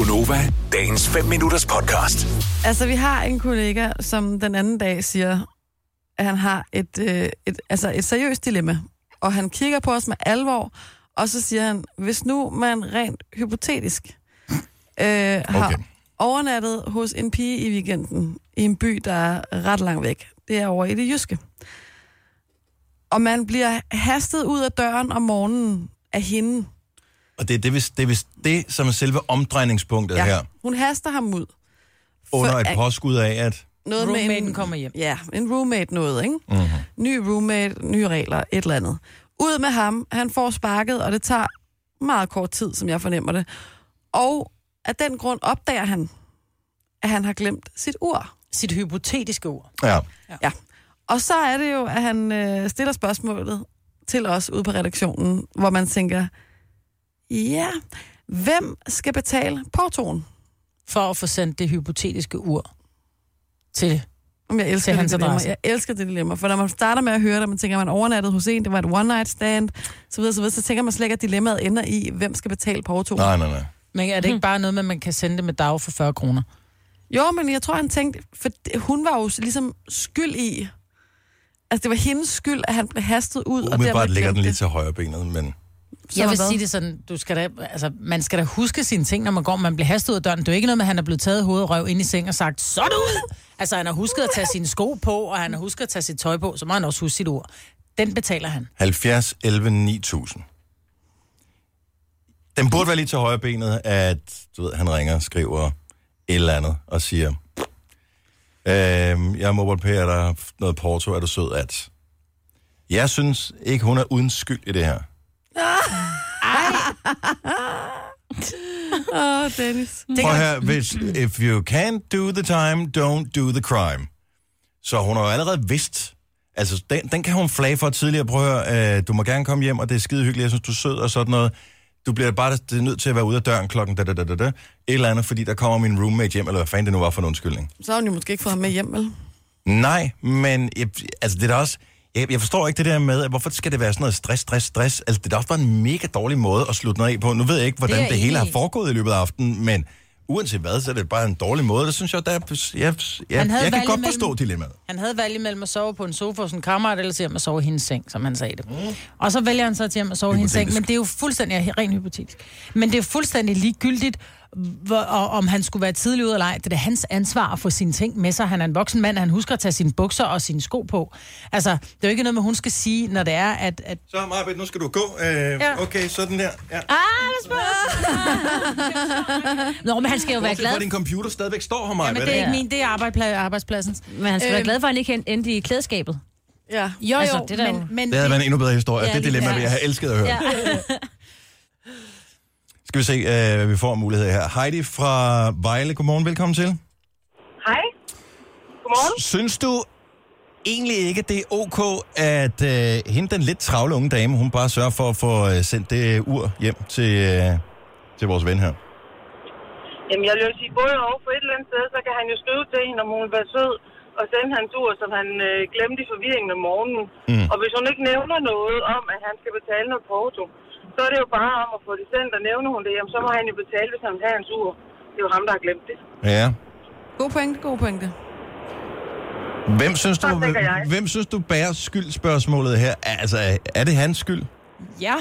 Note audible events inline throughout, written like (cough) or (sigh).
Gunova, dagens 5 minutters podcast. Altså, vi har en kollega, som den anden dag siger, at han har et, øh, et, altså et seriøst dilemma. Og han kigger på os med alvor, og så siger han, hvis nu man rent hypotetisk øh, har Okay. overnattet hos en pige i weekenden i en by, der er ret langt væk. Det er over i det jyske. Og man bliver hastet ud af døren om morgenen af hende. Og det er det, vist, det, er vist det, som er selve omdrejningspunktet ja. her. Hun haster ham ud. Under et påskud af, at... Noget med Roommaten en, kommer hjem. Ja, en roommate noget, ikke? Mm-hmm. Ny roommate, nye regler, et eller andet. Ud med ham, han får sparket, og det tager meget kort tid, som jeg fornemmer det. Og af den grund opdager han, at han har glemt sit ur. Sit hypotetiske ord. Ja. Ja. Og så er det jo, at han øh, stiller spørgsmålet til os ude på redaktionen, hvor man tænker, ja, hvem skal betale portoen? For at få sendt det hypotetiske ur til. Om jeg elsker Til det hans dilemma. Jeg elsker det dilemma. For når man starter med at høre det, man tænker, at man overnattede hos en, det var et one night stand, så videre, så videre, så tænker man slet ikke, at dilemmaet ender i, hvem skal betale porto. Nej, nej, nej. Men er det ikke bare noget med, at man kan sende det med dag for 40 kroner? Jo, men jeg tror, han tænkte, for hun var jo ligesom skyld i, altså det var hendes skyld, at han blev hastet ud. og Umiddelbart dermed ligger den det. til højre benet, men... Jeg vil hvad? sige det sådan, du skal da, altså, man skal da huske sine ting, når man går, man bliver hastet ud af døren. Det er jo ikke noget med, at han er blevet taget hovedet og røv ind i seng og sagt, så det ud! Altså, han har husket at tage sine sko på, og han har husket at tage sit tøj på, så må han også huske sit ord. Den betaler han. 70, 11, 9000. Den burde være lige til højre benet, at du ved, han ringer og skriver et eller andet og siger, øhm, jeg må pære dig noget porto, er du sød at... Jeg synes ikke, hun er uden skyld i det her. Åh, oh, Dennis. Prøv her, hvis, if you can't do the time, don't do the crime. Så hun har jo allerede vidst, altså den, den kan hun flage for tidligere, prøv at høre, øh, du må gerne komme hjem, og det er skide hyggeligt, jeg synes, du er sød og sådan noget. Du bliver bare det er nødt til at være ude af døren klokken da, da, da, da, da, et eller andet, fordi der kommer min roommate hjem, eller hvad fanden det nu var for en undskyldning. Så har hun jo måske ikke fået ham med hjem, vel? Nej, men jeg, altså det er da også, jeg, jeg forstår ikke det der med, at hvorfor skal det være sådan noget stress, stress, stress. Altså det er også bare en mega dårlig måde at slutte noget af på. Nu ved jeg ikke, hvordan Det det, hele har foregået i løbet af aftenen, men uanset hvad, så er det bare en dårlig måde. Det synes jeg, der er, jeg, jeg, jeg, kan godt mellem- forstå dilemmaet. Han havde valget mellem at sove på en sofa hos en kammerat, eller til at sove i hendes seng, som han sagde det. Mm. Og så vælger han så til at sove i hendes seng, men det er jo fuldstændig, rent hypotetisk, men det er fuldstændig ligegyldigt, hvor, og, om han skulle være tidlig ud eller ej. Det er da hans ansvar at få sine ting med sig. Han er en voksen mand, han husker at tage sine bukser og sine sko på. Altså, det er jo ikke noget med, hun skal sige, når det er, at... at Så Marbet, nu skal du gå. Øh, Ja. Okay, sådan der. Ja. Ah, (laughs) Nå, men han skal jo være glad. at din computer stadigvæk står her, ja, Marbet. men det er ikke min, det er arbejdspla- arbejdspladsens. Men han skal være Øhm. glad for, at han ikke endte i klædeskabet. Ja. Jo, jo, Altså, det er der men, jo- men Det havde været en endnu bedre historie. Ja, det dilemma jeg præcis. have elsket at høre. Ja. Skal vi se, øh, hvad vi får muligheder her. Heidi fra Vejle, godmorgen, velkommen til. Hej. Godmorgen. Synes du egentlig ikke, det er ok, at øh, hende, den lidt travle unge dame, hun bare sørger for at få øh, sendt det ur hjem til, øh, til vores ven her? Jamen, jeg vil jo sige både og. For et eller andet sted, så kan han jo skrive til hende, om hun vil være sød og sende hans ur, som han øh, glemte i forvirringen om morgenen. Mm. Og hvis hun ikke nævner noget om, at han skal betale noget porto, så er det jo bare om at få det sendt, og nævner hun det, jamen, så må han jo betale, hvis han vil have hans ur. Det er jo ham, der har glemt det. Ja. God pointe, god pointe. Hvem synes du, hvem synes du bærer skyldspørgsmålet her? Altså, er det hans skyld? Ja,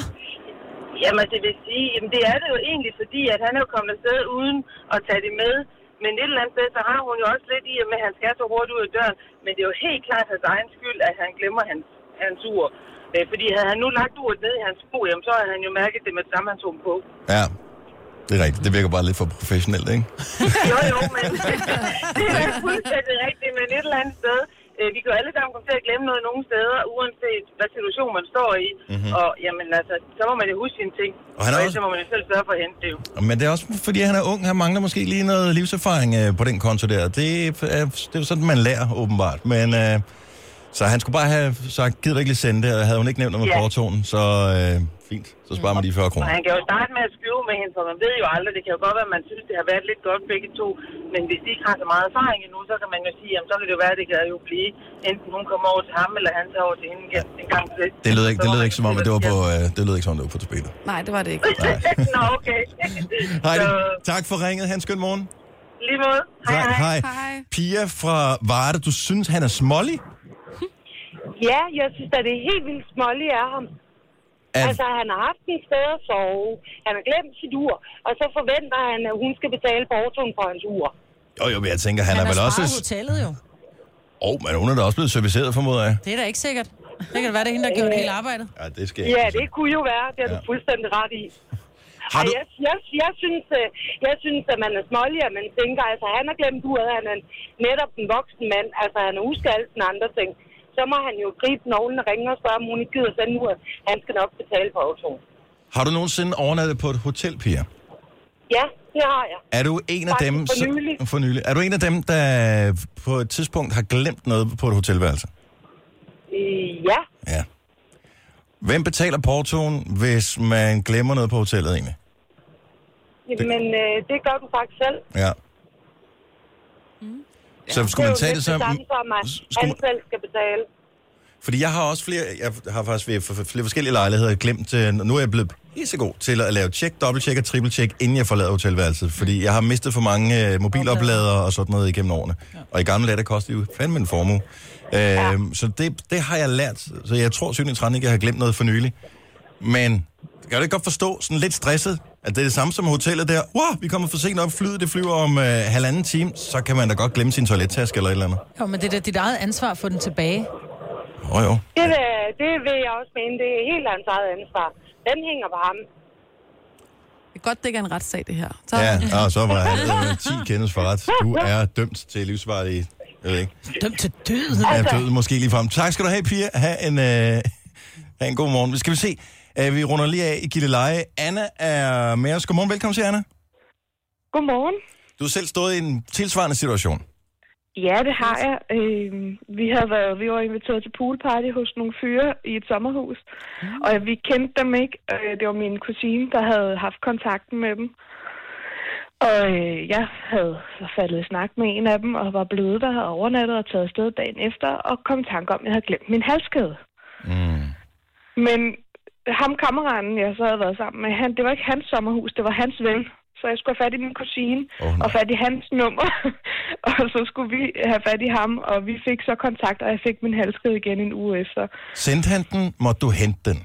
Jamen, det vil sige, jamen, det er det jo egentlig, fordi at han er jo kommet afsted uden at tage det med. Men et eller andet sted, så har hun jo også lidt i, at med, at han skal så hurtigt ud af døren. Men det er jo helt klart hans egen skyld, at han glemmer hans, hans ur. Øh, Fordi havde han nu lagt uret ned i hans sko, jamen, så havde han jo mærket det med det samme, han tog på. Ja, det er rigtigt. Det virker bare lidt for professionelt, ikke? (laughs) Jo, jo, men (laughs) det er fuldstændig rigtigt, men et eller andet sted. Øh, vi kan jo alle sammen komme til at glemme noget nogle steder, uanset hvad situation man står i. Mm-hmm. Og jamen altså, så må man jo huske sine ting. Og han er og også- så må man jo selv sørge for at hente det jo. Men det er også fordi, han er ung. Han mangler måske lige noget livserfaring øh, på den konto der. Det er, det er jo sådan, man lærer, åbenbart. Men øh, Så han skulle bare have sagt, gider du ikke lige sende det, og havde hun ikke nævnt noget med Ja. portonen, så øh, fint, så sparer man de 40 Og kroner. han kan jo starte med at skrive med hende, for man ved jo aldrig, det kan jo godt være, at man synes, det har været lidt godt begge to. Men hvis de ikke har så meget erfaring endnu, så kan man jo sige, jamen så kan det jo være, at det kan jo blive, enten hun kommer over til ham, eller han tager over til hende igen en gang til. Det lød ikke, det lød ikke som om, at det var på, øh, det lød ikke som om, det var på spillet. Nej, det var det ikke. (laughs) Nå, okay. (laughs) Heidi, Så, tak for ringet. Han skøn morgen. lige måde. Hej, hej. hej. Hej. Pia fra Varde, du synes, han er smålig? Ja, jeg synes at det er helt vildt smålig af ham. At, Altså, han har haft en sted at sove. Han har glemt sit ur. Og så forventer han, at hun skal betale portoen for hans ur. jo, jo, men jeg tænker, han, Han er vel også... sparet hotellet jo. Åh, oh, men hun er da også blevet serviceret, formoder jeg. Det er da ikke sikkert. Det kan da være, det er hende, der gjorde hele arbejdet. Ja, det skal jeg Ja, det kunne jo være. Det har Ja. du fuldstændig ret i. Har Ej, du... jeg, jeg, jeg, synes, øh, jeg synes, at man er smålig, at man tænker, altså han har glemt uret, han er netop en voksen mand, altså han er husker alle sine andre ting. Så må han jo gribe nålen og ringe og spørge, om hun ikke gider sende uret. Han skal nok betale for autoen. Har du nogensinde overnattet på et hotel, Pia? Ja, det har jeg. Er du en af Faktisk dem... for så- nylig. For nylig. Er du en af dem, der på et tidspunkt har glemt noget på et hotelværelse? Øh, ja, Ja. Hvem betaler portoen, hvis man glemmer noget på hotellet egentlig? men øh, det gør du faktisk selv. Ja. Så skulle man tage det så... det samme at skulle han selv skal betale. Fordi jeg har også flere, jeg har faktisk ved for- flere forskellige lejligheder glemt, nu er jeg blevet god til at lave tjek, dobbelttjek og trippeltjek, inden jeg forlader hotelværelset. Fordi jeg har mistet for mange øh, mobilopladere og sådan noget igennem årene. Og i gamle dage, der kostede det jo fandme en formue. Øh, Så det, det har jeg lært. Så jeg tror synligt ikke, jeg har glemt noget for nylig. Men kan du ikke godt forstå, sådan lidt stresset, at det er det samme som hotellet der. Wow, vi kommer for sent op, flyet det flyver om øh, halvanden time, så kan man da godt glemme sin toilettaske eller et eller andet. Jo, men det er da dit eget ansvar at få den tilbage. Åh oh, jo. Det, vil, det vil jeg også mene, det er helt hans eget ansvar. Den hænger på ham. Det er godt, det ikke er en retssag, det her. Så, Ja, og så var han 10 kendes for ret. Du er dømt til livsvarlig, jeg ved ikke, Dømt til døden. ja, død måske lige frem. Tak skal du have, Pia. Ha' en, øh, ha en god morgen. Vi skal vi se. Uh, vi runder lige af i Gilleleje. Anna er med os. Godmorgen, velkommen til Anna. Godmorgen. Du har selv stået i en tilsvarende situation. Ja, det har jeg. Øh, vi havde været, vi var inviteret til poolparty hos nogle fyre i et sommerhus, mm. og vi kendte dem ikke. Øh, det var min kusine, der havde haft kontakten med dem. Og øh, jeg havde faldet i snak med en af dem, og var blevet der, havde overnattet og taget afsted dagen efter, og kom i tanke om, at jeg havde glemt min halskæde. Mm. Men ham kammeraten, jeg så havde været sammen med, han, det var ikke hans sommerhus, det var hans ven. Så jeg skulle have fat i min kusine oh, nej. og fat i hans nummer. (laughs) og så skulle vi have fat i ham, og vi fik så kontakt, og jeg fik min halskæde igen en uge efter. Sendte han den? Måtte du hente den?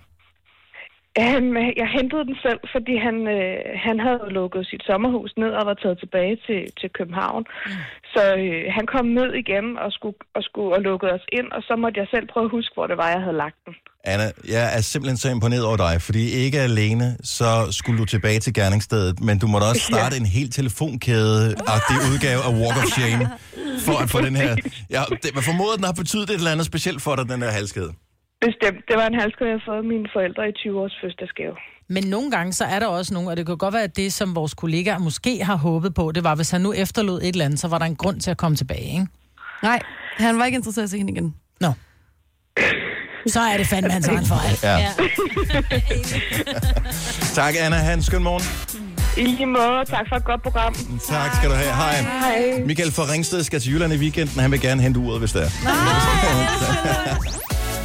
Han, jeg hentede den selv, fordi han, øh, han havde lukket sit sommerhus ned og var taget tilbage til, til København. Mm. Så øh, han kom ned igen og skulle, og skulle og lukkede os ind, og så måtte jeg selv prøve at huske, hvor det var, jeg havde lagt den. Anna, jeg er simpelthen så imponeret over dig, fordi ikke alene så skulle du tilbage til gerningsstedet, men du måtte også starte en helt telefonkæde-agtig udgave af Walk of Shame for at få den her... (laughs) Ja, det, man formoder, den har betydet et eller andet specielt for dig, den der halskæde. Bestemt. Det var en halskæde, jeg havde fået af mine forældre i 20 års fødselsdagsgave. Men nogle gange, så er der også nogle, og det kan godt være, at det, som vores kollegaer måske har håbet på, det var, hvis han nu efterlod et eller andet, så var der en grund til at komme tilbage, ikke? Nej, han var ikke interesseret i at se hende igen. Nå. Så er det fandme hans egen fejl. Ja. Ja. (laughs) Tak, Anna. Ha' en skøn morgen. I lige måde, tak for et godt program. Tak skal du have. Hej. Hej. Michael fra Ringsted skal til Jylland i weekenden. Han vil gerne hente uret, hvis det er. (laughs)